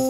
嗯，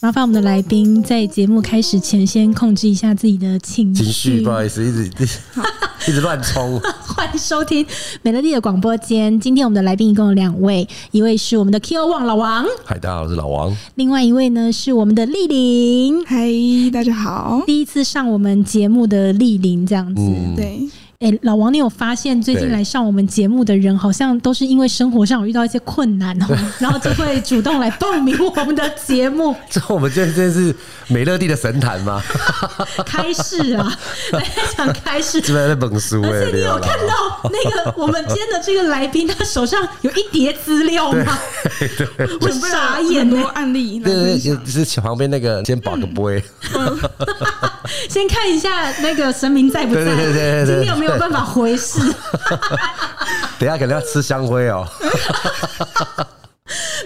麻烦我们的来宾在节目开始前先控制一下自己的情绪。情绪，不好意思，一直一直 一直乱冲。欢迎收听美乐蒂的广播间。今天我们的来宾一共有两位，一位是我们的 Q 王老王，嗨，大家好，我是老王。另外一位呢是我们的丽玲，嗨，大家好。第一次上我们节目的丽玲，这样子，嗯、对。哎、欸，老王，你有发现最近来上我们节目的人，好像都是因为生活上有遇到一些困难哦，然后就会主动来报名我们的节目。这我们今天真是美乐蒂的神坛吗？开市啊，来讲开市，这边在本书。而且你有看到那个我们今天的这个来宾，他手上有一叠资料吗？我傻眼呢。案例，对对对，就是旁边那个先保个杯，先看一下那个神明在不在？对对对对，今天有没有？没有办法回事，等下可能要吃香灰哦。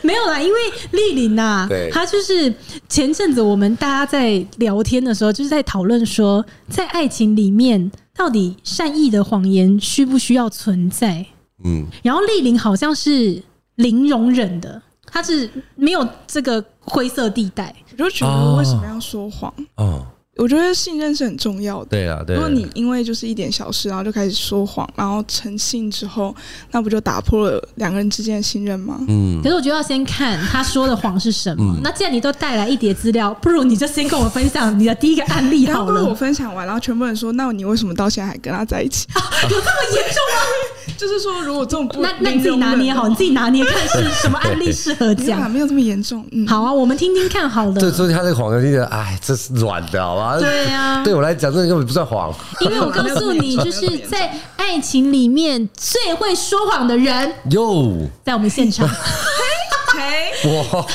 没有啦，因为丽玲呐，对，他就是前阵子我们大家在聊天的时候，就是在讨论说，在爱情里面，到底善意的谎言需不需要存在？嗯，然后丽玲好像是零容忍的，她是没有这个灰色地带。我就觉得为什么要说谎？哦。我觉得信任是很重要的。对啊，对。如果你因为就是一点小事，然后就开始说谎，然后诚信之后，那不就打破了两个人之间的信任吗？嗯。可是我觉得要先看他说的谎是什么。嗯、那既然你都带来一叠资料，不如你就先跟我分享你的第一个案例好了。然后我分享完，然后全部人说：“那你为什么到现在还跟他在一起？”啊、有这么严重吗？就是说，如果这种不那那你自己拿捏好，你自己拿捏看是什么案例适合讲。没有这么严重。嗯。好啊，我们听听看好了。这所以他这个谎言听着，哎，这是软的，好吧？对啊。对我来讲，这根本不算谎。因为我告诉你，就是在爱情里面最会说谎的人哟，在我们现场。嘿，哇，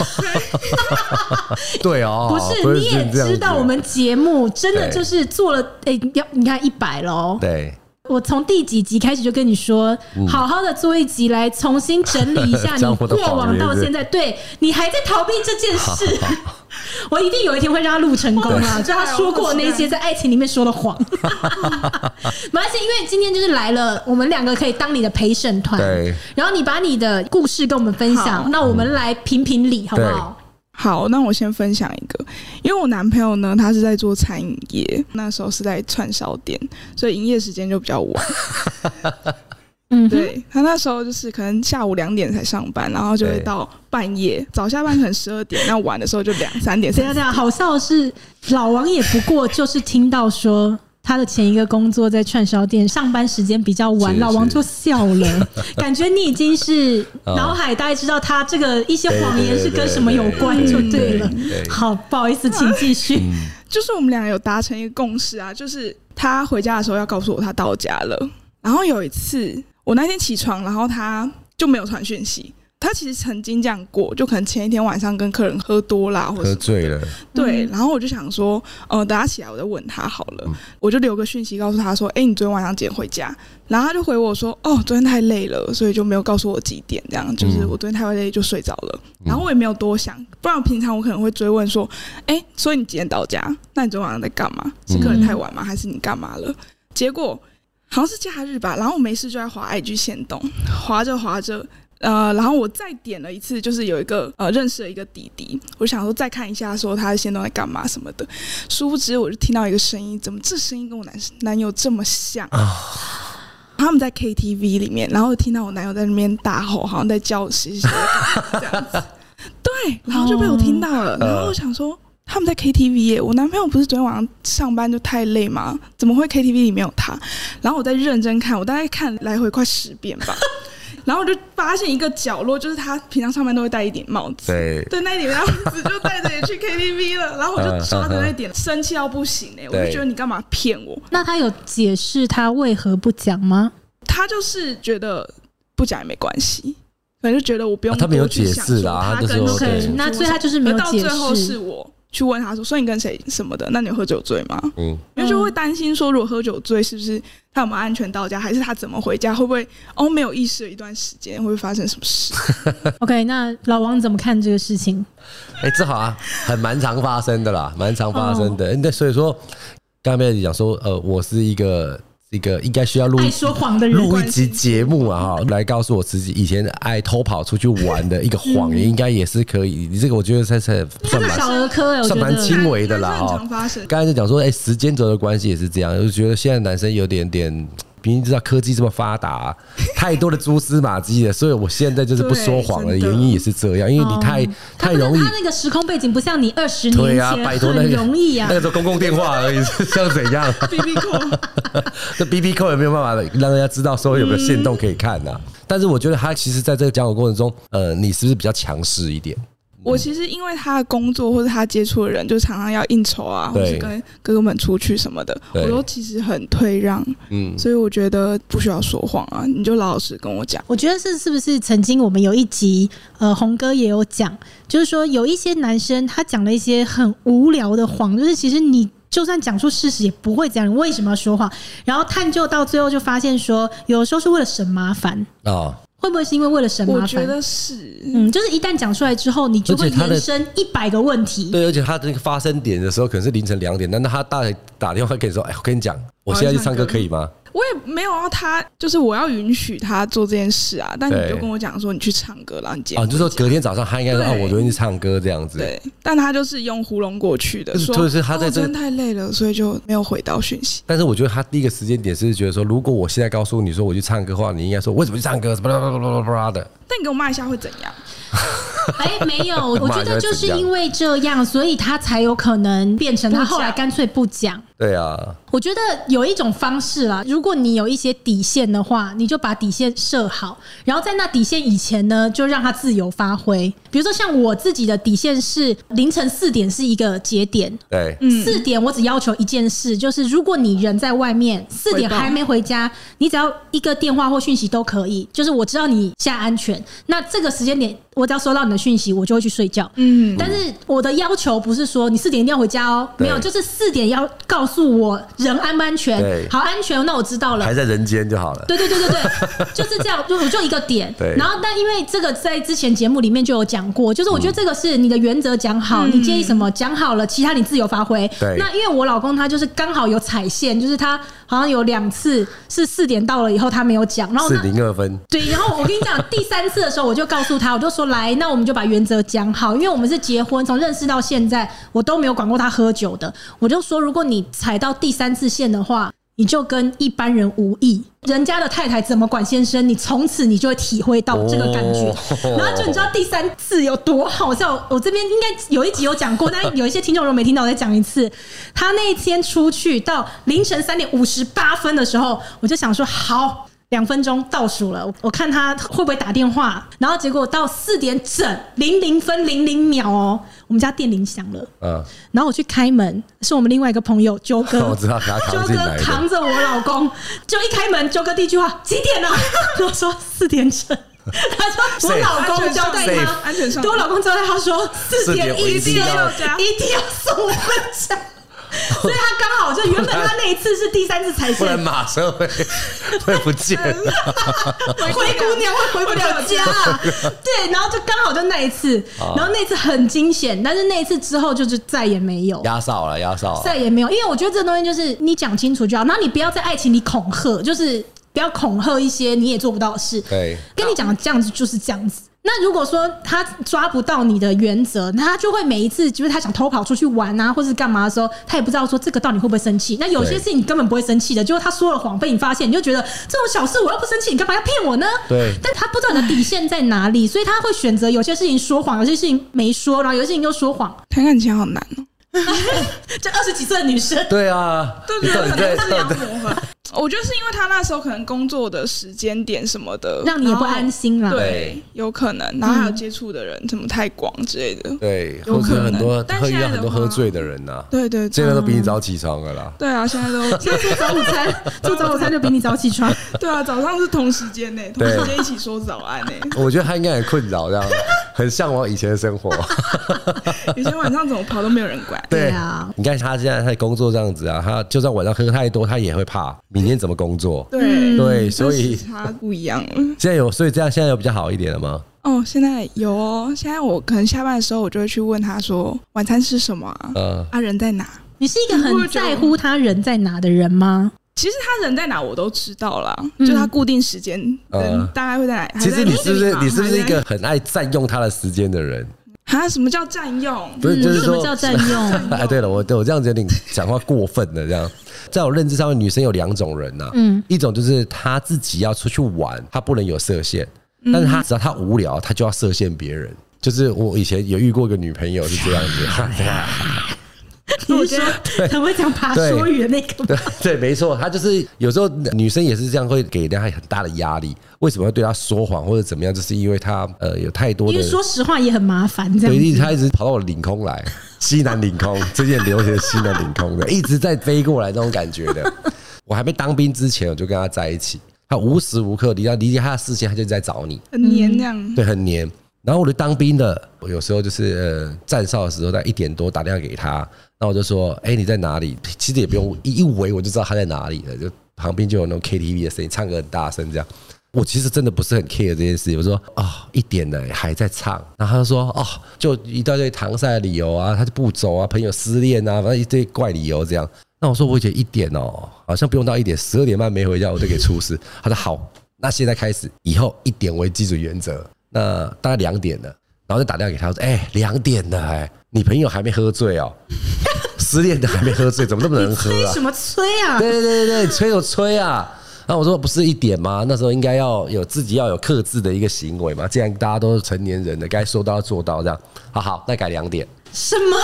对哦，不是，你也知道，我们节目真的就是做了，哎，要你看一百喽。对，我从第几集开始就跟你说，好好的做一集来重新整理一下你 过往到现在，对你还在逃避这件事。我一定有一天会让他录成功啊！就他说过那些在爱情里面说的谎，没关系，因为今天就是来了，我们两个可以当你的陪审团。对，然后你把你的故事跟我们分享，那我们来评评理，好不好？好，那我先分享一个，因为我男朋友呢，他是在做餐饮业，那时候是在串烧店，所以营业时间就比较晚。嗯，对，他那时候就是可能下午两点才上班，然后就会到半夜，早下班可能十二点，那晚的时候就两三点。这样这样，好笑的是，老王也不过就是听到说他的前一个工作在串烧店，上班时间比较晚，老王就笑了，感觉你已经是 脑海大概知道他这个一些谎言是跟什么有关就对了。好，不好意思，请继续。就是我们两个有达成一个共识啊，就是他回家的时候要告诉我他到家了，然后有一次。我那天起床，然后他就没有传讯息。他其实曾经这样过，就可能前一天晚上跟客人喝多啦，或者喝醉了。对，然后我就想说，呃，等他起来，我再问他好了。嗯、我就留个讯息告诉他说，哎，你昨天晚上几点回家？然后他就回我说，哦，昨天太累了，所以就没有告诉我几点。这样就是我昨天太累就睡着了。嗯、然后我也没有多想，不然平常我可能会追问说，哎，所以你几点到家？那你昨天晚上在干嘛？是客人太晚吗？还是你干嘛了？结果。好像是假日吧，然后我没事就在滑 IG 线动，滑着滑着，呃，然后我再点了一次，就是有一个呃认识了一个弟弟，我想说再看一下，说他的限动在干嘛什么的，殊不知我就听到一个声音，怎么这声音跟我男男友这么像？啊、他们在 KTV 里面，然后听到我男友在那边大吼，好像在叫谁谁谁这样子，对，然后就被我听到了，然后我想说。他们在 KTV 耶，我男朋友不是昨天晚上上班就太累吗？怎么会 KTV 里没有他？然后我在认真看，我大概看来回快十遍吧，然后我就发现一个角落，就是他平常上班都会戴一顶帽子，对，对，那顶帽子就戴着也去 KTV 了，然后我就抓着那点生气到不行哎，我就觉得你干嘛骗我？那他有解释他为何不讲吗？他就是觉得不讲也没关系，反正就觉得我不用他没有解释啦，他跟对，那所以他就是没有解释，到最后是我。去问他说：“所以你跟谁什么的？那你有喝酒醉吗？”嗯，因为就会担心说，如果喝酒醉，是不是他有没有安全到家，还是他怎么回家？会不会哦没有意识了一段时间，会不会发生什么事？OK，那老王怎么看这个事情？哎、欸，这好啊，很蛮常发生的啦，蛮常发生的。那、哦、所以说，刚刚没有讲说，呃，我是一个一个应该需要录爱说谎的人，录一集节目啊，哈，来告诉我自己以前爱偷跑出去玩的一个谎言，应该也是可以。你这个我觉得算是算蛮小儿科，算蛮轻微的啦，哈。刚才就讲说，哎，时间轴的关系也是这样，我就觉得现在男生有点点。毕竟知道科技这么发达、啊，太多的蛛丝马迹了，所以我现在就是不说谎了。原因也是这样，因为你太、哦、太容易。他那个时空背景不像你二十年前，对啊，拜托那个容易啊，那个时候公共电话而已，像怎样？B B 扣，这 B B 扣也没有办法让人家知道说有没有限动可以看呐、啊。嗯、但是我觉得他其实在这个交往过程中，呃，你是不是比较强势一点？我其实因为他的工作或者他接触的人，就常常要应酬啊，或是跟哥哥们出去什么的，我都其实很退让，嗯，所以我觉得不需要说谎啊，你就老老实跟我讲。我觉得是是不是曾经我们有一集，呃，红哥也有讲，就是说有一些男生他讲了一些很无聊的谎，就是其实你就算讲出事实也不会这样，你为什么要说谎？然后探究到最后就发现说，有时候是为了省麻烦啊。会不会是因为为了省麻烦？我觉得是，嗯，就是一旦讲出来之后，你就会延伸一百个问题。对，而且他那个发生点的时候可能是凌晨两点，难道他大打电话跟你说：“哎，我跟你讲，我现在去唱歌可以吗？”我也没有要他，就是我要允许他做这件事啊。但你就跟我讲说，你去唱歌，然后你接。啊，就说隔天早上他应该说：“啊，我昨天去唱歌这样子。”对，但他就是用糊弄过去的，说就是他在这真太累了，所以就没有回到讯息。但是我觉得他第一个时间点是觉得说，如果我现在告诉你说我去唱歌的话，你应该说为什么去唱歌？什么啦啦啦啦啦的。但你给我骂一下会怎样？哎、欸，没有，我觉得就是因为这样，所以他才有可能变成他后来干脆不讲。对啊，我觉得有一种方式啦，如果你有一些底线的话，你就把底线设好，然后在那底线以前呢，就让他自由发挥。比如说像我自己的底线是凌晨四点是一个节点，对，四点我只要求一件事，就是如果你人在外面，四点还没回家，你只要一个电话或讯息都可以，就是我知道你现在安全。那这个时间点，我只要收到你的讯息，我就会去睡觉。嗯，但是我的要求不是说你四点一定要回家哦，没有，就是四点要告。诉我人安不安全？对好安全，那我知道了。还在人间就好了。对对对对对，就是这样，就我就一个点。对。然后，但因为这个在之前节目里面就有讲过，就是我觉得这个是你的原则讲好，嗯、你介意什么讲好了，其他你自由发挥。对。那因为我老公他就是刚好有踩线，就是他好像有两次是四点到了以后他没有讲，然后四零二分。对，然后我跟你讲，第三次的时候我就告诉他，我就说来，那我们就把原则讲好，因为我们是结婚，从认识到现在我都没有管过他喝酒的，我就说如果你。踩到第三次线的话，你就跟一般人无异。人家的太太怎么管先生，你从此你就会体会到这个感觉。然后就你知道第三次有多好笑？我这边应该有一集有讲过，但有一些听众如果没听到，我再讲一次。他那一天出去到凌晨三点五十八分的时候，我就想说好。两分钟倒数了，我看他会不会打电话，然后结果到四点整零零分零零秒哦，我们家电铃响了，嗯，然后我去开门，是我们另外一个朋友纠哥，我知道他啾哥扛着我老公，就一开门，纠哥第一句话几点了？我说四点整，他说我老公交代他安全上，对我老公交代他说四点一定要。一定要送回家。所以他刚好就原本他那一次是第三次踩线，不然马上会会不见 了，灰姑娘会回不了家。对，然后就刚好就那一次，然后那次很惊险，但是那一次之后就是再也没有。压哨了，压哨再也没有，因为我觉得这个东西就是你讲清楚就好，然后你不要在爱情里恐吓，就是不要恐吓一些你也做不到的事。对，跟你讲的这样子就是这样子。那如果说他抓不到你的原则，那他就会每一次就是他想偷跑出去玩啊，或是干嘛的时候，他也不知道说这个到底会不会生气。那有些事情你根本不会生气的，就是他说了谎被你发现，你就觉得这种小事我又不生气，你干嘛要骗我呢？对。但他不知道你的底线在哪里，所以他会选择有些事情说谎，有些事情没说，然后有些事情又说谎。谈感情好难哦。这二十几岁的女生，对啊，对对对，对我觉得是因为他那时候可能工作的时间点什么的，让你也不安心啦。对，有可能，然后还有接触的人什么太广之类的。对，有可能很多，但现在很多喝醉的人呐。对对，现在都比你早起床了啦。对啊，现在都 现在做早午餐，做早午餐就比你早起床。对啊，早上是同时间呢，同时间一起说早安呢。我觉得他应该很困扰，这样很向往以前的生活。以前晚上怎么跑都没有人管。对啊，你看他现在他工作这样子啊，他就算晚上喝太多，他也会怕。明天怎么工作？对对，所以他不一样了。现在有，所以这样现在有比较好一点了吗？哦，现在有哦。现在我可能下班的时候，我就会去问他说：“晚餐吃什么啊？嗯，他人在哪？”你是一个很在乎他人在哪的人吗？其实他人在哪我都知道啦，嗯、就他固定时间，嗯，大概会在哪。其实你是不是你是不是一个很爱占用他的时间的人？啊？什么叫占用？不是，就是说、嗯、什么叫占用？哎，对了，我对我这样子有点讲话过分了，这样。在我认知上面，女生有两种人呐、啊，嗯，一种就是她自己要出去玩，她不能有设限，但是她只要她无聊，她就要设限别人。就是我以前有遇过一个女朋友是这样子。你是说很会讲爬梭语的那个对？对，没错，他就是有时候女生也是这样，会给人家很大的压力。为什么要对他说谎或者怎么样？就是因为他呃有太多的，因为说实话也很麻烦。这样，对，他一直跑到我领空来，西南领空，最近流行西南领空的，一直在飞过来那种感觉的。我还没当兵之前，我就跟他在一起，他无时无刻离他离开他的视线，他就在找你，很黏那样。对，很黏。然后我就当兵的，我有时候就是呃站哨的时候，在一点多打电话给他。那我就说，哎，你在哪里？其实也不用一一围，我就知道他在哪里了。就旁边就有那种 KTV 的声音，唱歌很大声这样。我其实真的不是很 care 这件事。我说，哦，一点了还在唱。然后他就说，哦，就一大堆搪塞的理由啊，他就不走啊，朋友失恋啊，反正一堆怪理由这样。那我说，我觉得一点哦，好像不用到一点，十二点半没回家，我就给出事。他说好，那现在开始，以后一点为基准原则。那大概两点了。然后就打电话给他，说：“哎，两点了，哎，你朋友还没喝醉哦，失恋的还没喝醉，怎么那么能喝啊？什么催啊？对对对对，催有催啊！然后我说不是一点吗？那时候应该要有自己要有克制的一个行为嘛。既然大家都是成年人了，该说到要做到，这样。好好，那改两点。什么？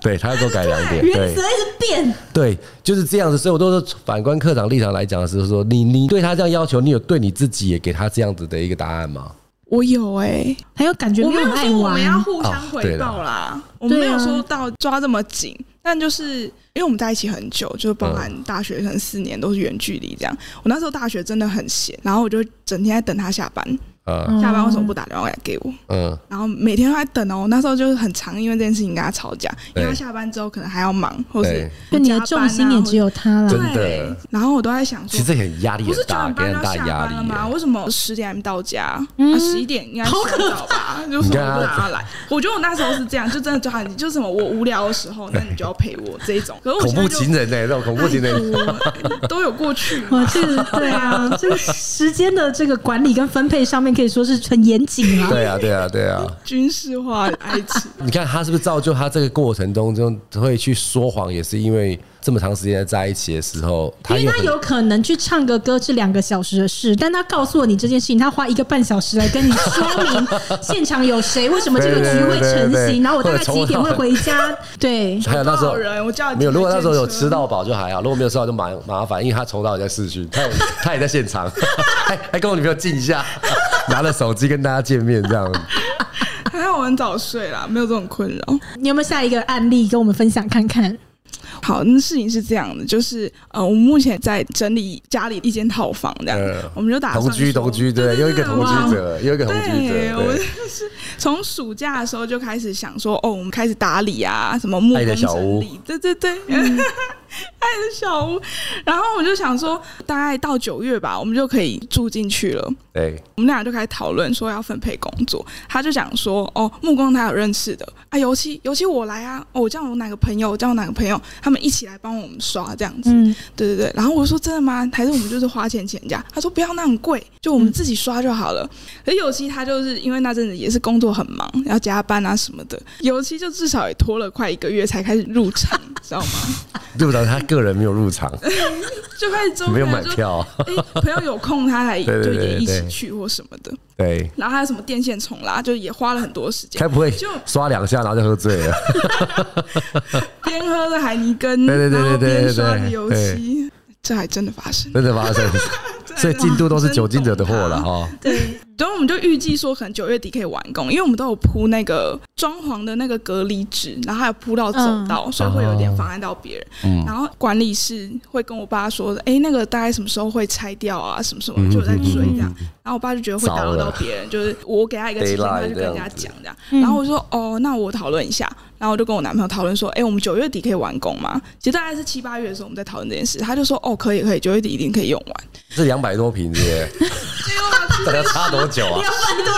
对他要给我改两点，原则一直变。对，就是这样子。所以我都是反观课长立场来讲的时候，说你你对他这样要求，你有对你自己也给他这样子的一个答案吗？”我有哎、欸，还有感觉没有爱玩，我们要互相回报啦。我们没有说到抓这么紧，但就是因为我们在一起很久，就包含大学可能四年都是远距离这样。我那时候大学真的很闲，然后我就整天在等他下班。嗯，下班为什么不打电话来给我？嗯，然后每天都在等哦。那时候就是很常，因为这件事情跟他吵架，因为他下班之后可能还要忙，或是就你的重心也只有他了。真的。然后我都在想说，其实很压力很大，给很大压力吗？为什么十点还没到家？啊，十一点应该洗澡吧？就说不让他来。我觉得我那时候是这样，就真的就很，就是什么我无聊的时候，那你就要陪我这种。可是恐怖情人呢？那种恐怖情人都有过去。我这对啊，这个时间的这个管理跟分配上面可以说是很严。谨啊！对啊，对啊，对啊！军事化的爱情，你看他是不是造就他这个过程中中会去说谎，也是因为这么长时间在一起的时候，因为他有可能去唱个歌是两个小时的事，但他告诉了你这件事情，他花一个半小时来跟你说明现场有谁，为什么这个局会成型，然后我大概几点会回家。对，还有那时候人，我叫没有。如果那时候有吃到饱就还好，如果没有吃到就麻麻烦，因为他从早在市区，他他也在现场，还还跟我女朋友静一下。拿着手机跟大家见面这样，还好我很早睡啦，没有这种困扰。你有没有下一个案例跟我们分享看看？好，那事情是这样的，就是呃，我们目前在整理家里一间套房，这样，呃、我们就打算同居，同居，对，又一个同居者，又一个同居者。我就是从暑假的时候就开始想说，哦，我们开始打理啊，什么木工整理，对对对。嗯 爱的小屋，然后我就想说，大概到九月吧，我们就可以住进去了。对，我们俩就开始讨论说要分配工作。他就讲说，哦，木工他有认识的啊，尤其尤其我来啊，哦，我叫我哪个朋友，我叫我哪个朋友，他们一起来帮我们刷这样子。嗯，对对对。然后我说真的吗？还是我们就是花钱请人家？他说不要那么贵，就我们自己刷就好了。而油漆他就是因为那阵子也是工作很忙，要加班啊什么的，尤其就至少也拖了快一个月才开始入场，知道吗？对不对？他个人没有入场，就开始周没有买票。哎，朋友有空，他还 就也一起去或什么的。对，然后还有什么电线虫啦，就也花了很多时间。该不会就刷两下，然后就喝醉了？边喝着海尼根，对对对对对，边刷着油漆，这还真的发生，真的发生。所以进度都是酒精惹的货了哈。对。然后我们就预计说，可能九月底可以完工，因为我们都有铺那个装潢的那个隔离纸，然后还有铺到走道，所以会有点妨碍到别人。然后管理室会跟我爸说：“哎，那个大概什么时候会拆掉啊？什么什么就在追这样。”然后我爸就觉得会打扰到别人，就是我给他一个期限，他就跟人家讲这样。然后我说：“哦，那我讨论一下。”然后我就跟我男朋友讨论说：“哎，我们九月底可以完工吗？”其实大概是七八月的时候我们在讨论这件事，他就说：“哦，可以，可以，九月底一定可以用完。”这两百多平耶。大家差多久啊？两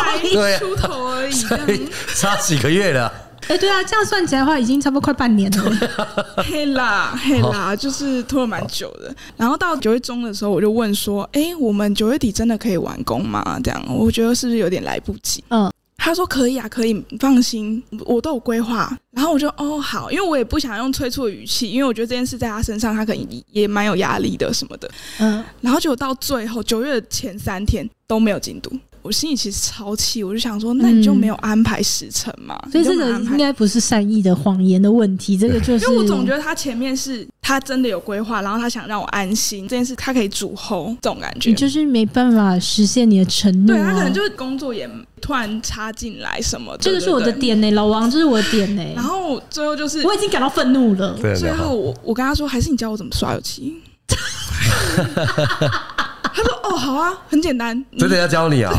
百多，对，出头而已，差几个月了？哎，对啊，这样算起来的话，已经差不多快半年了。嘿啦嘿啦，就是拖了蛮久的。然后到九月中的时候，我就问说：“哎，我们九月底真的可以完工吗？”这样，我觉得是不是有点来不及？嗯。他说可以啊，可以，放心，我都有规划。然后我就哦好，因为我也不想用催促的语气，因为我觉得这件事在他身上，他可能也蛮有压力的什么的。嗯，然后就到最后九月前三天都没有进度。我心里其实超气，我就想说，那你就没有安排时程嘛？所以这个应该不是善意的谎言的问题，这个就是因为我总觉得他前面是他真的有规划，然后他想让我安心，这件事他可以主后这种感觉，你就是没办法实现你的承诺。对，他可能就是工作也突然插进来什么，这个是我的点呢，老王，这是我的点呢。然后最后就是我已经感到愤怒了。最后我我跟他说，还是你教我怎么刷油漆。他说：“哦，好啊，很简单。”真的要教你啊？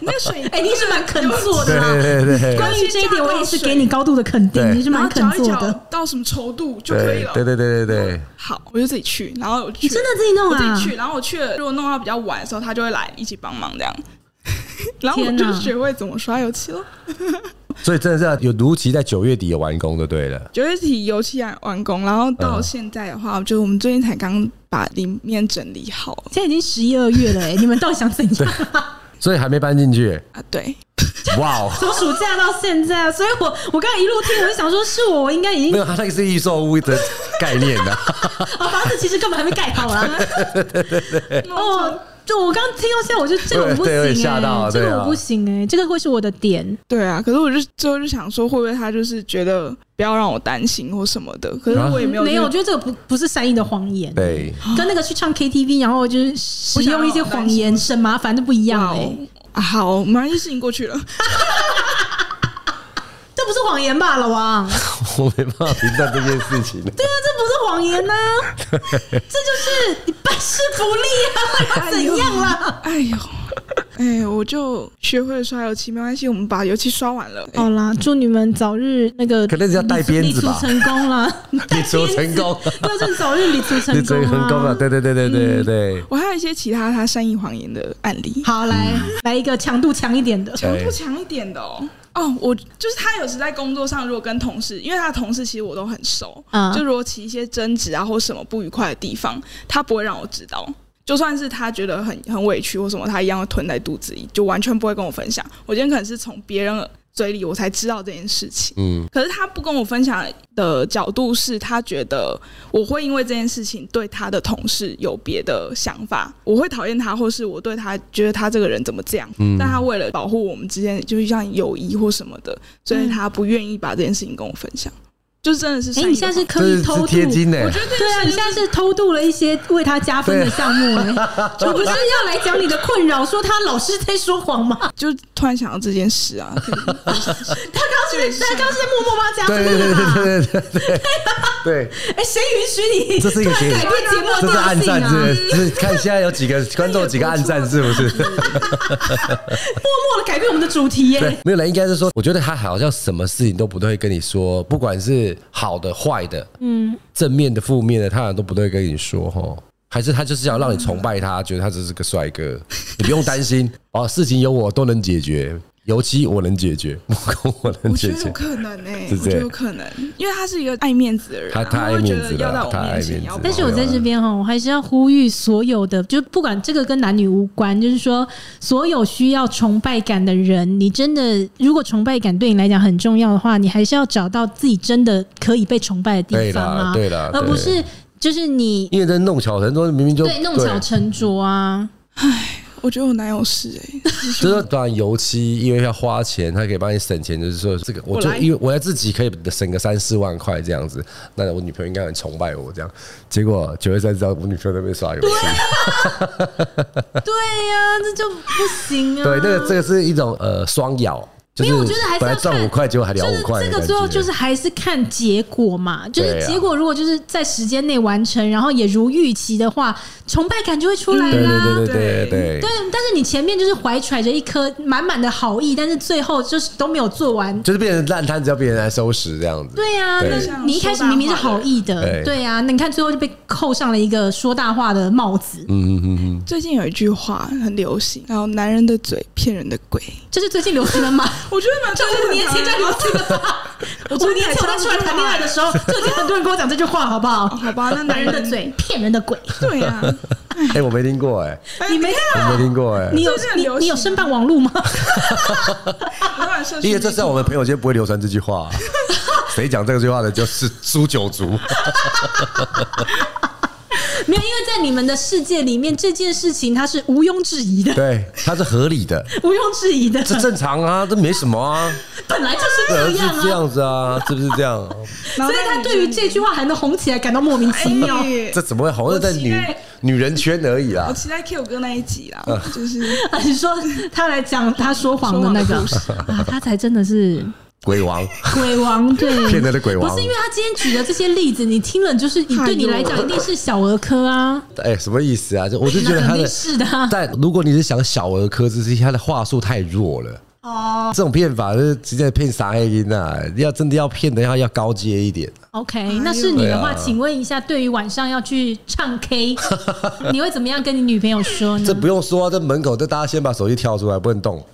那个水，哎，你是蛮肯做的。对对对。关于这一点，我也是给你高度的肯定。你是蛮肯做的。到什么稠度就可以了。对对对对对。好，我就自己去，然后我去。你真的自己弄啊？我自己去，然后我去了。如果弄到比较晚的时候，他就会来一起帮忙这样。然后我就学会怎么刷油漆了。所以真的是有如期在九月底有完工就对了。九月底油漆完工，然后到现在的话，就是我们最近才刚把里面整理好。现在已经十一二月了，哎，你们到底想怎样？所以还没搬进去啊？对。哇哦！从暑假到现在，所以我我刚刚一路听，我就想说，是我，我应该已经没有，他那个是预售屋的概念的。哦，房子其实根本还没盖好啊。哦。就我刚听到现在，我就这个我不行哎，这个我不行哎，这个会是我的点。对啊，可是我就最后就想说，会不会他就是觉得不要让我担心或什么的？可是我也没有，没有，我觉得这个不不是善意的谎言。对，跟那个去唱 KTV，然后就是使用一些谎言省麻烦，的不一样哎。好，马上就事情过去了。这不是谎言吧，老王？我没办法评价这件事情。对啊，这不是谎言呐，这就是你办事不力啊，怎样啦？哎呦，哎，我就学会了刷油漆，没关系，我们把油漆刷完了。好啦，祝你们早日那个，可能是要带鞭子吧？成功了，理出成功，要是早日理出成功，成功了。对对对对对对。我还有一些其他他善意谎言的案例。好，来来一个强度强一点的，强度强一点的哦。哦，我就是他有时在工作上，如果跟同事，因为他的同事其实我都很熟，嗯，就如果起一些争执啊或什么不愉快的地方，他不会让我知道，就算是他觉得很很委屈或什么，他一样会吞在肚子里，就完全不会跟我分享。我今天可能是从别人。嘴里我才知道这件事情，嗯，可是他不跟我分享的角度是他觉得我会因为这件事情对他的同事有别的想法，我会讨厌他，或是我对他觉得他这个人怎么这样，嗯，但他为了保护我们之间，就是像友谊或什么的，所以他不愿意把这件事情跟我分享。就真的是，哎，你现在是刻意偷渡？我觉得对啊，你现在是偷渡了一些为他加分的项目哎，我不是要来讲你的困扰，说他老是在说谎吗？就突然想到这件事啊，他刚是他刚是在默默帮他加分的，对对对对对对，哎，谁允许你？这是一个改变节目这是暗战，是看现在有几个观众几个暗战是不是？默默的改变我们的主题耶，没有人应该是说，我觉得他好像什么事情都不会跟你说，不管是。好的、坏的，嗯，正面的、负面的，他好像都不会跟你说哈，还是他就是想让你崇拜他，觉得他只是个帅哥，你不用担心哦，事情有我都能解决。油漆我能解决，木工我能解决，我觉得有可能诶、欸，我觉得有可能，因为他是一个爱面子的人，他太爱面子了，他爱面子。但是我在这边哈，我还是要呼吁所有的，就不管这个跟男女无关，就是说所有需要崇拜感的人，你真的如果崇拜感对你来讲很重要的话，你还是要找到自己真的可以被崇拜的地方啊，对了，而不是就是你因为在弄巧成拙，明明就对弄巧成拙啊，唉。我觉得我男友是哎、欸，就是说当然油漆因为要花钱，他可以帮你省钱，就是说这个我就因为我要自己可以省个三四万块这样子，那我女朋友应该很崇拜我这样。结果九月三十号我女朋友在那边刷油漆，对呀、啊，这就不行啊。对，那个这个是一种呃双咬。因为我觉得还是要赚五块，结果还聊五块。这个最后就是还是看结果嘛，就是结果如果就是在时间内完成，然后也如预期的话，崇拜感就会出来啦。对对对对对对。对，但是你前面就是怀揣着一颗满满的好意，但是最后就是都没有做完，就是变成烂摊子，要别人来收拾这样子。对呀，那你一开始明明是好意的，对呀，那你看最后就被扣上了一个说大话的帽子。嗯嗯嗯嗯。最近有一句话很流行，然后男人的嘴骗人的鬼，这是最近流行的吗？我觉得蛮，这五年前就流行了。我五年前我刚出来谈恋爱的时候，就已经很多人跟我讲这句话，好不好？好吧，那男人的嘴骗人的鬼，对呀。哎，我没听过哎，你没听过？我没听过哎，你有你你有申办网路吗？因为这在我们朋友间不会流传这句话，谁讲这句话的就是诛九族。没有，因为在你们的世界里面，这件事情它是毋庸置疑的，对，它是合理的，毋庸置疑的，这正常啊，这没什么啊，本来就是这样啊，是这样子啊，是不是这样？所以他对于这句话还能红起来，感到莫名其妙。这怎么会红？是在女女人圈而已啦。我期待 Q 哥那一集啦，就是啊，你说他来讲他说谎的那个 啊，他才真的是。鬼王，鬼王，对，骗人的鬼王。不是因为他今天举的这些例子，你听了就是，对你来讲一定是小儿科啊。哎、欸，什么意思啊？就我就觉得他的，是的。但如果你是想小儿科，只是他的话术太弱了。哦，这种骗法是直接骗傻黑音啊！要真的要骗的话，要高阶一点。OK，那是你的话，请问一下，对于晚上要去唱 K，你会怎么样跟你女朋友说呢？这不用说，这门口，这大家先把手机跳出来，不能动。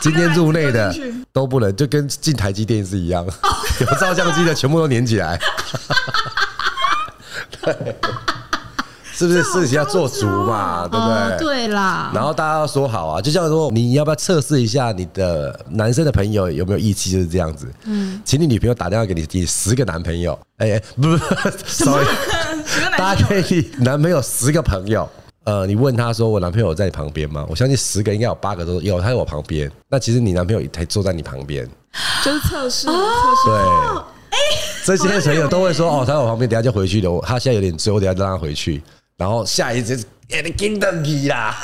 今天入内的 都不能，就跟进台积电是一样，有照相机的全部都粘起来。对，是不是事情要做足嘛？对不对？对啦。然后大家要说好啊，就像说你要不要测试一下你的男生的朋友有没有义气，就是这样子。嗯，请你女朋友打电话给你，你十个男朋友。哎哎，不不，sorry，大家可以男朋友十个朋友。呃，你问他说：“我男朋友在你旁边吗？”我相信十个应该有八个都有，他在我旁边。那其实你男朋友才坐在你旁边，就是测试。对，哎，这些朋友都会说：“哦，他在我旁边，等下就回去了。”他现在有点醉，我等下就让他回去。然后下一次，哎，你跟得起啦？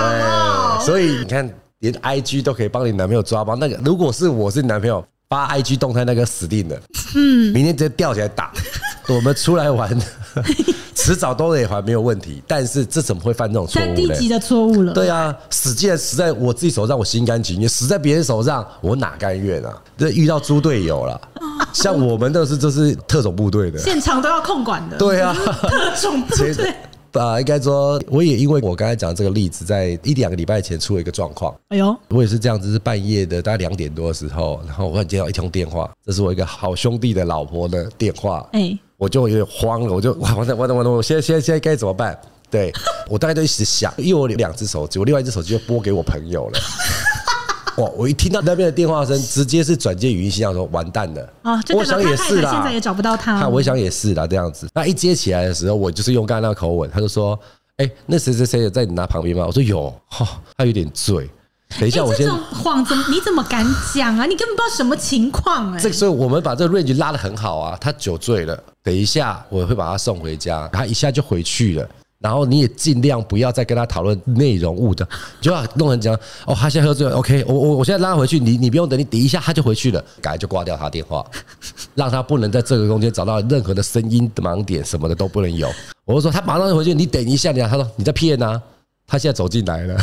对，所以你看，连 IG 都可以帮你男朋友抓包。那个，如果是我是你男朋友发 IG 动态，那个死定了。嗯，明天直接吊起来打。我们出来玩。迟早都得还没有问题，但是这怎么会犯这种错误呢？低级的错误了。对啊，死既然死在我自己手上，我心甘情愿；死在别人手上，我哪甘愿啊？这遇到猪队友了，像我们都是这是特种部队的，现场都要控管的。对啊，特种部队。啊，应该说，我也因为我刚才讲这个例子，在一两个礼拜前出了一个状况。哎呦，我也是这样子，是半夜的，大概两点多的时候，然后我接到一通电话，这是我一个好兄弟的老婆的电话。哎。我就有点慌了，我就哇，完蛋完蛋完蛋！我现在现在现在该怎么办？对，我大概就一直想，因为我有两只手机，我另外一只手机就拨给我朋友了。哇！我一听到那边的电话声，直接是转接语音信号，说完蛋了。啊，我想也是啦，现在也找不到他。我想也是啦，这样子。那一接起来的时候，我就是用刚才那个口吻，他就说：“哎，那谁谁谁在你那旁边吗？”我说：“有。”哈，他有点醉。等一下，我先。这种谎怎么？你怎么敢讲啊？你根本不知道什么情况哎。这所以我们把这个 range 拉的很好啊。他酒醉了，等一下我会把他送回家，他一下就回去了。然后你也尽量不要再跟他讨论内容物的，就要弄成讲哦，他现在喝醉了，OK，我我我现在拉回去，你你不用等，你等一下他就回去了，赶快就挂掉他电话，让他不能在这个空间找到任何的声音盲点什么的都不能有。我就说他马上就回去，你等一下，你他说你在骗呐，他现在走进来了。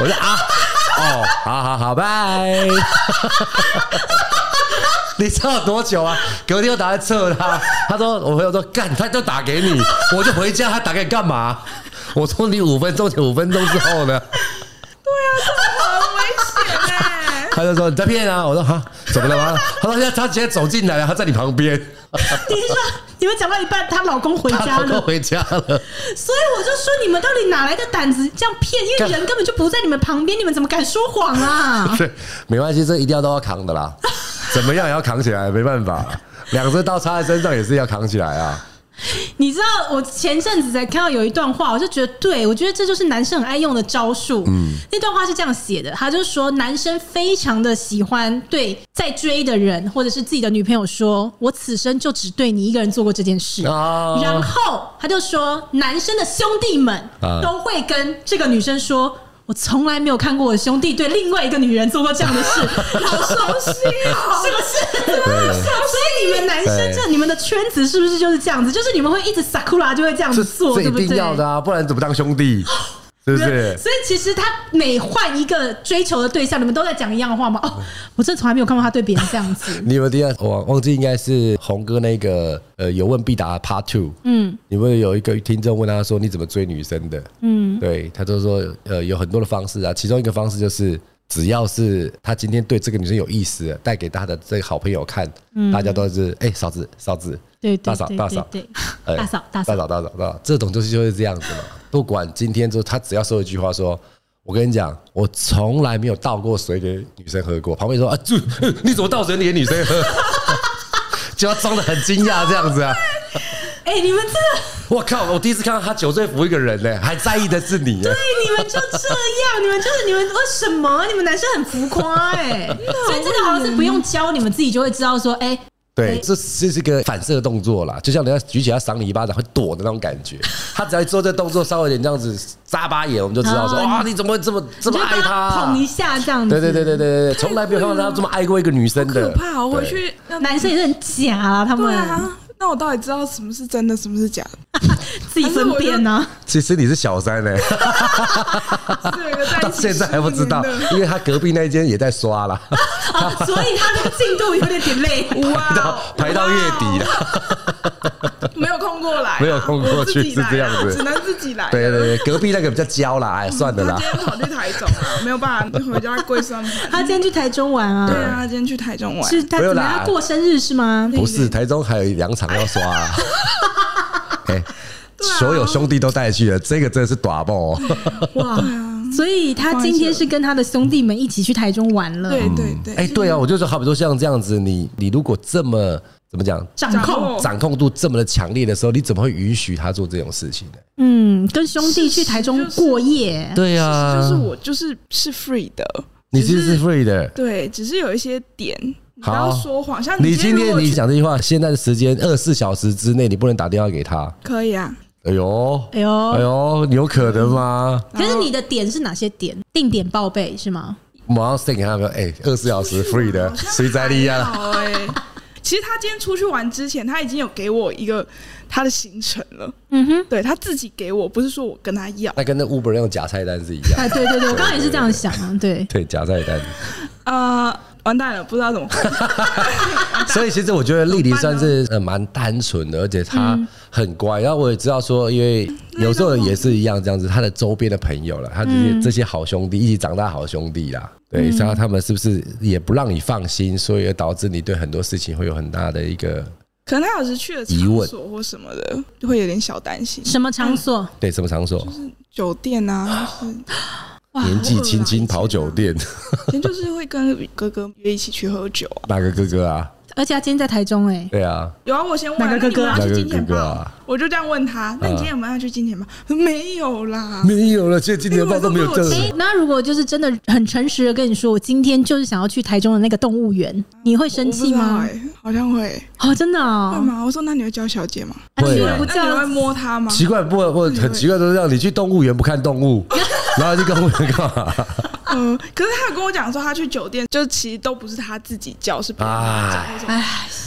我说啊，哦，好好好，拜。你知道多久啊？隔天又打来测他，他说我朋友说干，他就打给你，我就回家，他打给你干嘛？我说你五分钟前五分钟之后呢？对啊，这很危险哎。他就说你在骗啊，我说哈，怎么了吗？他说现在他直接走进来了，他在你旁边。你说你们讲到一半，她老公回家了，老公回家了，所以我就说你们到底哪来的胆子这样骗？因为人根本就不在你们旁边，你们怎么敢说谎啊？对，没关系，这一定要都要扛的啦，怎么样也要扛起来，没办法，两只刀插在身上也是要扛起来啊。你知道我前阵子才看到有一段话，我就觉得对，我觉得这就是男生很爱用的招数。嗯，那段话是这样写的，他就说男生非常的喜欢对在追的人或者是自己的女朋友说：“我此生就只对你一个人做过这件事。”然后他就说，男生的兄弟们都会跟这个女生说。我从来没有看过我兄弟对另外一个女人做过这样的事，好熟悉哦，是不是？对，所以你们男生这你们的圈子是不是就是这样子？就是你们会一直撒库拉就会这样子做，这一定要的啊，不然怎么当兄弟？是不是？所以其实他每换一个追求的对象，你们都在讲一样的话吗？哦，我真的从来没有看过他对别人这样子。你有第二，我忘记应该是红哥那个呃有问必答 Part Two。嗯，你们有一个听众问他说，你怎么追女生的？嗯，对，他就说呃有很多的方式啊，其中一个方式就是只要是他今天对这个女生有意思，带给他的这个好朋友看，大家都是哎嫂子嫂子，对大嫂大嫂对大嫂大嫂大嫂大嫂，这种东西就是这样子嘛。不管今天就他只要说一句话说，我跟你讲，我从来没有倒过水给女生喝过。旁边说啊，就你怎么倒水给女生喝？就要装的很惊讶这样子啊！哎，你们这，我靠！我第一次看到他酒醉服一个人呢，还在意的是你。对，你们就这样，你们就是你们为什么？你们男生很浮夸哎，所以这个好像是不用教，你们自己就会知道说，哎。对，这这是个反射动作啦，就像人家举起来赏你一巴掌会躲的那种感觉。他只要做这动作，稍微有点这样子眨巴眼，我们就知道说，哇，你怎么会这么这么爱他？捧一下这样子。对对对对对对，从来没有看到他这么爱过一个女生的。可怕，我回去男生也是很假啊，他们。那我到底知道什么是真的，什么是假的？自己分辨呢？其实你是小三呢，到现在还不知道，因为他隔壁那间也在刷了，所以他的进度有点点累，排到排到月底了，没有空过来，没有空过去是这样子，只能自己来。对对对，隔壁那个比较娇啦，哎，算了啦。他今天跑去台中啊，没有办法回家跪算盘。他今天去台中玩啊？对啊，他今天去台中玩，是他怎么样过生日是吗？不是，台中还有两场。要刷啊！哎，所有兄弟都带去了，这个真的是大爆哇！所以他今天是跟他的兄弟们一起去台中玩了。对对对，哎，对啊，我就说，好比说像这样子，你你如果这么怎么讲，掌控掌控度这么的强烈的时候，你怎么会允许他做这种事情呢？嗯，跟兄弟去台中过夜，对啊，就是我就是是 free 的，你其实是 free 的，对，只是有一些点。不要说谎，像你今天你讲这句话，现在的时间二十四小时之内，你不能打电话给他。可以啊。哎呦，哎呦，哎呦，有可能吗？可是你的点是哪些点？定点报备是吗？马上 send 给他们，哎，二十四小时 free 的，谁在利亚？哎，其实他今天出去玩之前，他已经有给我一个他的行程了。嗯哼，对他自己给我，不是说我跟他要。那跟那 Uber 用假菜单是一样。哎，对对对，我刚刚也是这样想啊。对对，假菜单。呃。完蛋了，不知道怎么。所以其实我觉得丽丽算是呃蛮单纯的，而且她很乖。然后我也知道说，因为有时候也是一样这样子，她的周边的朋友了，她这些这些好兄弟一起长大好兄弟啦，对，然后他们是不是也不让你放心，所以导致你对很多事情会有很大的一个可能他有时去了场所或什么的，就会有点小担心。什么场所？对，什么场所？就是酒店啊。年纪轻轻跑酒店，以前就是会跟哥哥约一起去喝酒。哪个哥哥啊？而且他今天在台中哎。对啊。有啊，我先问哪个哥哥？哪个哥哥啊？我就这样问他，那你今天有没有要去金钱豹？没有啦，没有了，现在金钱豹都没有这。哎，那如果就是真的很诚实的跟你说，我今天就是想要去台中的那个动物园，你会生气吗？好像会。哦，真的啊？会吗？我说那你会叫小姐吗？会。不叫，你会摸它吗？奇怪，不不，很奇怪，都是让你去动物园不看动物。然后就跟我干嘛？嗯，可是他有跟我讲说，他去酒店就其实都不是他自己叫，是别人叫。哎，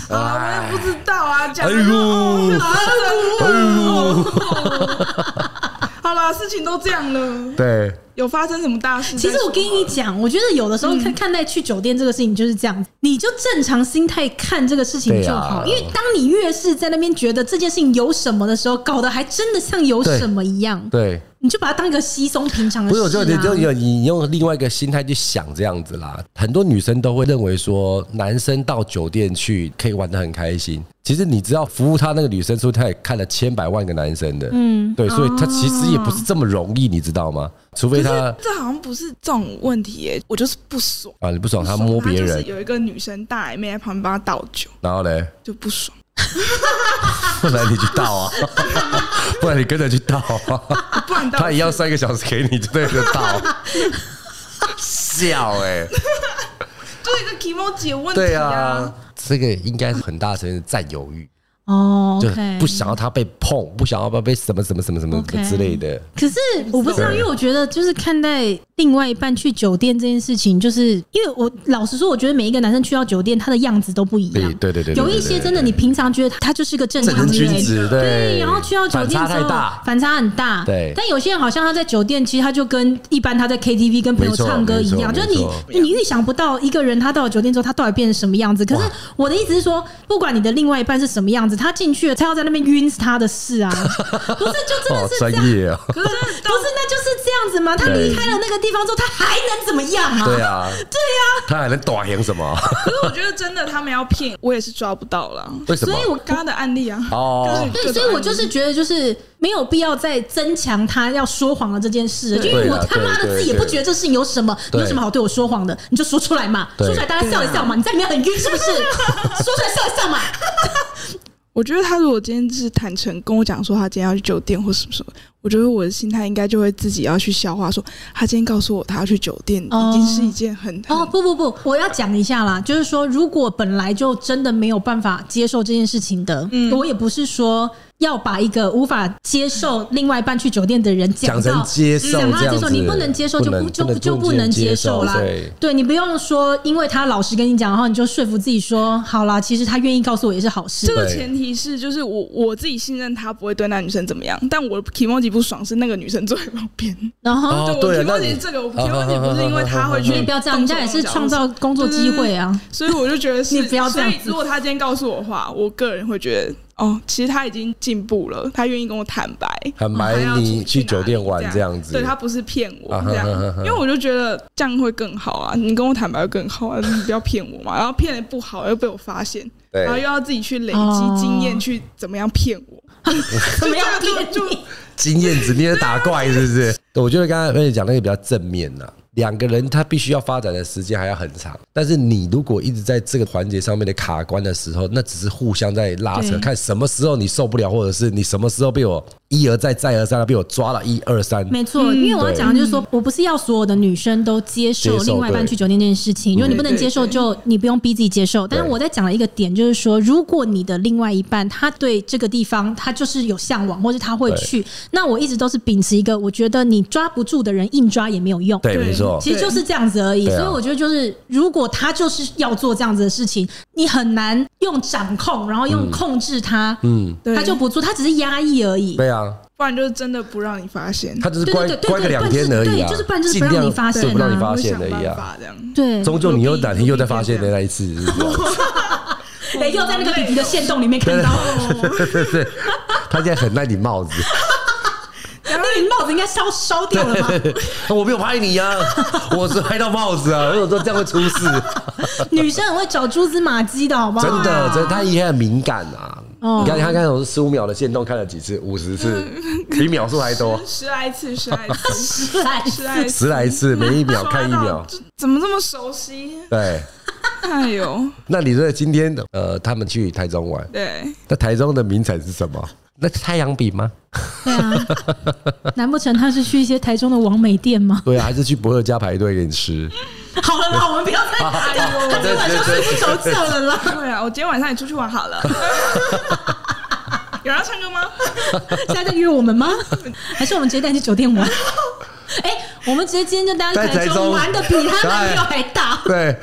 啊，我也不知道啊，讲。哎呦，好了，事情都这样了。对。有发生什么大事？其实我跟你讲，我觉得有的时候看看待去酒店这个事情就是这样子，你就正常心态看这个事情就好。因为当你越是在那边觉得这件事情有什么的时候，搞得还真的像有什么一样。对。你就把它当一个稀松平常的事，啊。不是，我就你就有你用另外一个心态去想这样子啦。很多女生都会认为说，男生到酒店去可以玩的很开心。其实你知道，服务他那个女生，是不是他也看了千百万个男生的？嗯，对，所以他其实也不是这么容易，你知道吗？除非他这好像不是这种问题耶，我就是不爽啊！你不爽，他摸别人，有一个女生大妹在旁边帮他倒酒，然后嘞就不爽。不然你去倒啊，不然你跟着去倒啊，不然他也要三个小时给你，就对着倒，笑哎，就一个 kimochi 问题啊，这个应该是很大程度占有欲哦，就不想要他被碰，不想要被被什么什么什么什么之类的。可是我不知道，因为我觉得就是看待另外一半去酒店这件事情，就是因为我老实说，我觉得每一个男生去到酒店，他的样子都不一样。对对对，有一些真的，你平常觉得他就是个正常君子，对，然后去到酒店之后反差很大。对，但有些人好像他在酒店，其实他就跟一般他在 KTV 跟朋友唱歌一样，就是你你预想不到一个人他到了酒店之后，他到底变成什么样子。可是我的意思是说，不管你的另外一半是什么样子。他进去了，他要在那边晕是他的事啊，不是就真的是这样？啊、可是 不是那就是这样子吗？他离开了那个地方之后，他还能怎么样啊？对啊，对啊，他还能打赢什么？可是我觉得真的他们要骗我也是抓不到了，为什么？所以我刚刚的案例啊，哦，对，所以我就是觉得就是没有必要再增强他要说谎的这件事，就因为我他妈的自己也不觉得这事情有什么，你有什么好对我说谎的？你就说出来嘛，说出来大家笑一笑嘛，你在里面很晕是不是？说出来笑一笑嘛。我觉得他如果今天是坦诚跟我讲说他今天要去酒店或什么什么，我觉得我的心态应该就会自己要去消化，说他今天告诉我他要去酒店，已经是一件很哦不不不，我要讲一下啦，就是说如果本来就真的没有办法接受这件事情的，嗯，我也不是说。要把一个无法接受另外一半去酒店的人讲到接受，讲他接受，你不能接受就不就就不能接受啦。对，你不用说，因为他老实跟你讲，然后你就说服自己说，好啦，其实他愿意告诉我也是好事。这个前提是，就是我我自己信任他不会对那女生怎么样，但我 kimoji 不爽是那个女生坐在旁边。然后对 kimoji 这个我 kimoji 不是因为他会去，你不要这样，人家也是创造工作机会啊。所以我就觉得是，你不要这样。如果他今天告诉我的话，我个人会觉得。哦，其实他已经进步了，他愿意跟我坦白，坦白你去酒店玩这样。子，对，他不是骗我这样，因为我就觉得这样会更好啊，你跟我坦白会更好啊，你不要骗我嘛，然后骗的不好又被我发现，然后又要自己去累积经验去怎么样骗我，怎么样骗就经验值，你也打怪是不是？我觉得刚才跟你讲那个比较正面呐。两个人他必须要发展的时间还要很长，但是你如果一直在这个环节上面的卡关的时候，那只是互相在拉扯，看什么时候你受不了，或者是你什么时候被我一而再再而三的被我抓了一二三。没错，因为我要讲的就是说我不是要所有的女生都接受另外一半去酒店这件事情，如果你不能接受，就你不用逼自己接受。但是我在讲的一个点，就是说，如果你的另外一半他对这个地方他就是有向往，或者他会去，那我一直都是秉持一个，我觉得你抓不住的人硬抓也没有用。对，没错，其实就是这样。子而已，所以我觉得就是，如果他就是要做这样子的事情，你很难用掌控，然后用控制他，嗯，他就不做，他只是压抑而已。对啊，不然就是真的不让你发现，他只是关关个两天而已啊，就是不然就是不让你发现，不让你发现而已啊。对，终究你又哪天又在发现的那一次，哎，又在那个弟弟的线洞里面看到，对对对，他现在很戴你帽子。帽子应该烧烧掉了吧？我没有拍你呀，我是拍到帽子啊！我有时候这样会出事。女生很会找蛛丝马迹的，好不好？真的，真的，她也很敏感啊！你看，他看我是十五秒的限动，看了几次？五十次，比秒数还多，十来次，十来次，十来次，十来次，每一秒看一秒，怎么这么熟悉？对，哎呦，那你说今天呃，他们去台中玩，对，那台中的名产是什么？那是太阳饼吗？对啊，难不成他是去一些台中的王美店吗？对啊，还是去不二家排队给你吃？好了啦，我们不要再打了，他今天晚上睡不着觉了啦。对啊，我今天晚上也出去玩好了。有人要唱歌吗？现在在约我们吗？还是我们直接带你去酒店玩？哎，我们直接今天就带他去台中玩的比他男朋友还大。对，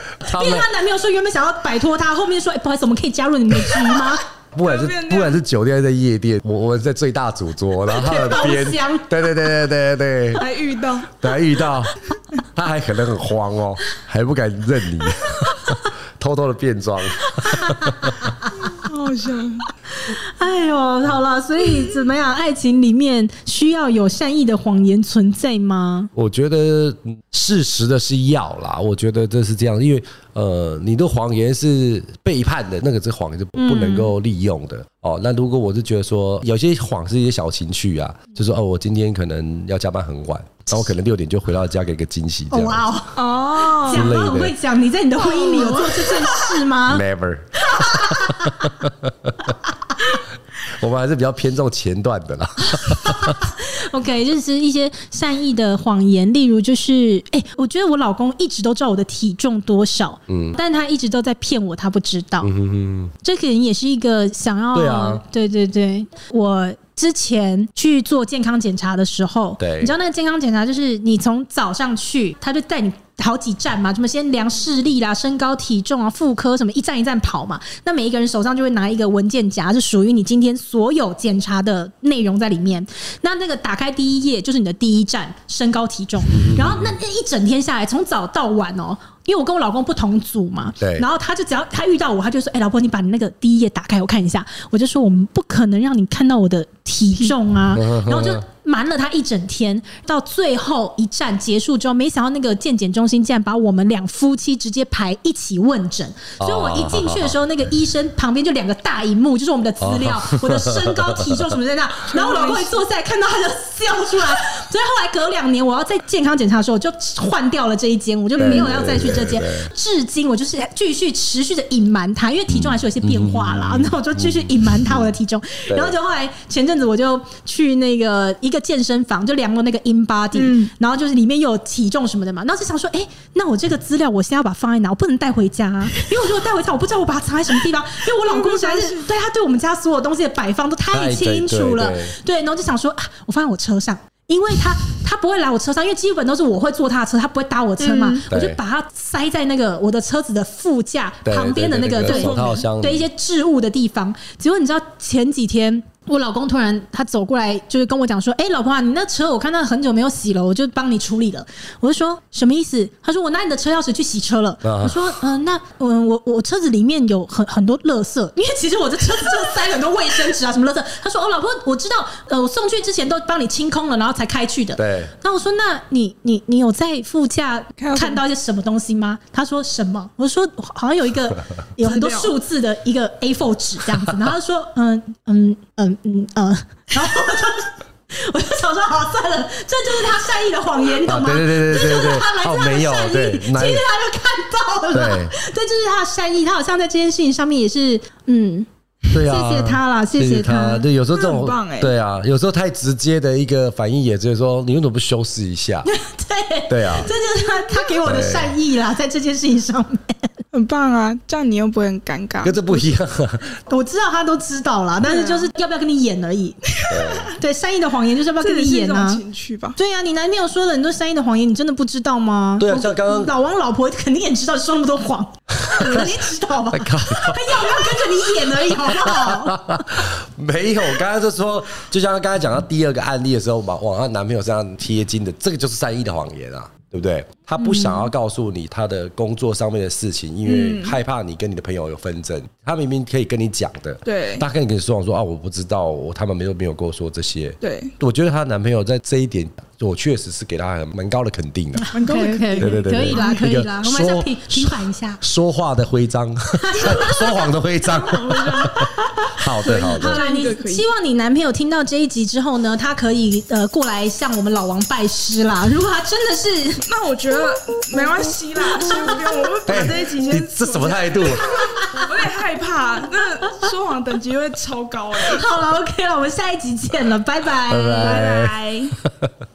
因为她男朋友说原本想要摆脱他，后面说哎，不好意思，我们可以加入你们的局吗？不管是不管是酒店还是在夜店，我我在最大主桌，然后他的边，对对对对对对，还遇到，还遇到，他还可能很慌哦，还不敢认你，偷偷的变装，好笑。哎呦，好了，所以怎么样？爱情里面需要有善意的谎言存在吗？我觉得事实的是要啦。我觉得这是这样，因为呃，你的谎言是背叛的，那个是谎言是不能够利用的哦。那如果我是觉得说，有些谎是一些小情趣啊，就说哦，我今天可能要加班很晚，然后我可能六点就回到家给个惊喜，这样哇哦，讲话很会讲。你在你的婚姻里有做这件事吗？Never。我们还是比较偏重前段的啦。OK，就是一些善意的谎言，例如就是，哎、欸，我觉得我老公一直都知道我的体重多少，嗯，但他一直都在骗我，他不知道。嗯哼哼，这可能也是一个想要，对啊，对对对，我之前去做健康检查的时候，对，你知道那个健康检查就是你从早上去，他就带你。好几站嘛，什么先量视力啦、身高体重啊、妇科什么，一站一站跑嘛。那每一个人手上就会拿一个文件夹，是属于你今天所有检查的内容在里面。那那个打开第一页就是你的第一站，身高体重。然后那那一整天下来，从早到晚哦、喔，因为我跟我老公不同组嘛，对。然后他就只要他遇到我，他就说：“哎、欸，老婆，你把你那个第一页打开，我看一下。”我就说：“我们不可能让你看到我的体重啊。”然后就。瞒了他一整天，到最后一站结束之后，没想到那个健检中心竟然把我们两夫妻直接排一起问诊。所以我一进去的时候，那个医生旁边就两个大荧幕，就是我们的资料，我的身高体重什么在那。然后我老公一坐下来看到他就笑出来。所以后来隔两年，我要在健康检查的时候，我就换掉了这一间，我就没有要再去这间。至今我就是继续持续的隐瞒他，因为体重还是有些变化啦。那我就继续隐瞒他我的体重。然后就后来前阵子我就去那个一。一个健身房就量了那个 in body，嗯，然后就是里面又有体重什么的嘛，然后就想说，哎、欸，那我这个资料我现在要把它放在哪？我不能带回家。啊，因为我如果带回家，我不知道我把它藏在什么地方，因为我老公实在是 对他对我们家所有东西的摆放都太清楚了，对，然后就想说啊，我放在我车上，因为他他不会来我车上，因为基本都是我会坐他的车，他不会搭我车嘛，我就把它塞在那个我的车子的副驾旁边的那个对对一些置物的地方。结果你知道前几天。我老公突然他走过来，就是跟我讲说：“哎、欸，老婆啊，你那车我看到很久没有洗了，我就帮你处理了。”我就说：“什么意思？”他说：“我拿你的车钥匙去洗车了。”我说：“嗯、呃，那嗯，我我车子里面有很很多垃圾，因为其实我的车子就塞很多卫生纸啊，什么垃圾。”他说：“哦，老婆，我知道，呃，我送去之前都帮你清空了，然后才开去的。”对。那我说：“那你你你有在副驾看到一些什么东西吗？”他说：“什么？”我说：“好像有一个有很多数字的一个 A4 纸这样子。”然后他说：“嗯嗯嗯嗯嗯。”然后我就我就想说，好算了，这就是他善意的谎言，懂吗？对对对对对，这就是他来自他的善意，对，其实他就看到了，对，这就是他的善意。他好像在这件事情上面也是，嗯，对啊，谢谢他啦，谢谢他。对，有时候这种，对啊，有时候太直接的一个反应，也就是说，你为什么不修饰一下？对对啊，这就是他他给我的善意啦，在这件事情上面。很棒啊，这样你又不会很尴尬。跟这不一样啊！我知道他都知道啦，但是就是要不要跟你演而已。对，善意的谎言就是要不要跟你演啊？情绪吧。对呀，你男朋友说了很多善意的谎言，你真的不知道吗？对啊，像刚刚老王老婆肯定也知道说那么多谎，肯定知道吧？他要不要跟着你演而已，好不好？没有，我刚刚就说，就像刚才讲到第二个案例的时候，往往她男朋友身上贴金的，这个就是善意的谎言啊。对不对？他不想要告诉你他的工作上面的事情，因为害怕你跟你的朋友有纷争。他明明可以跟你讲的，对，他跟你跟你说说啊，我不知道，我他们没有没有跟我说这些。对，我觉得她男朋友在这一点，我确实是给他蛮高的肯定的。蛮高的肯定，对对对，可以啦，可以啦，我们还是平平反一下。说话的徽章，说谎的徽章。好的，好的。好啦，你希望你男朋友听到这一集之后呢，他可以呃过来向我们老王拜师啦。如果他真的是，那我觉得没关系啦，先不用，我们把这一集先。这什么态度？我有点害怕，那说谎等级会超高哎。好了，OK 了，我们下一集见了，拜拜，拜拜。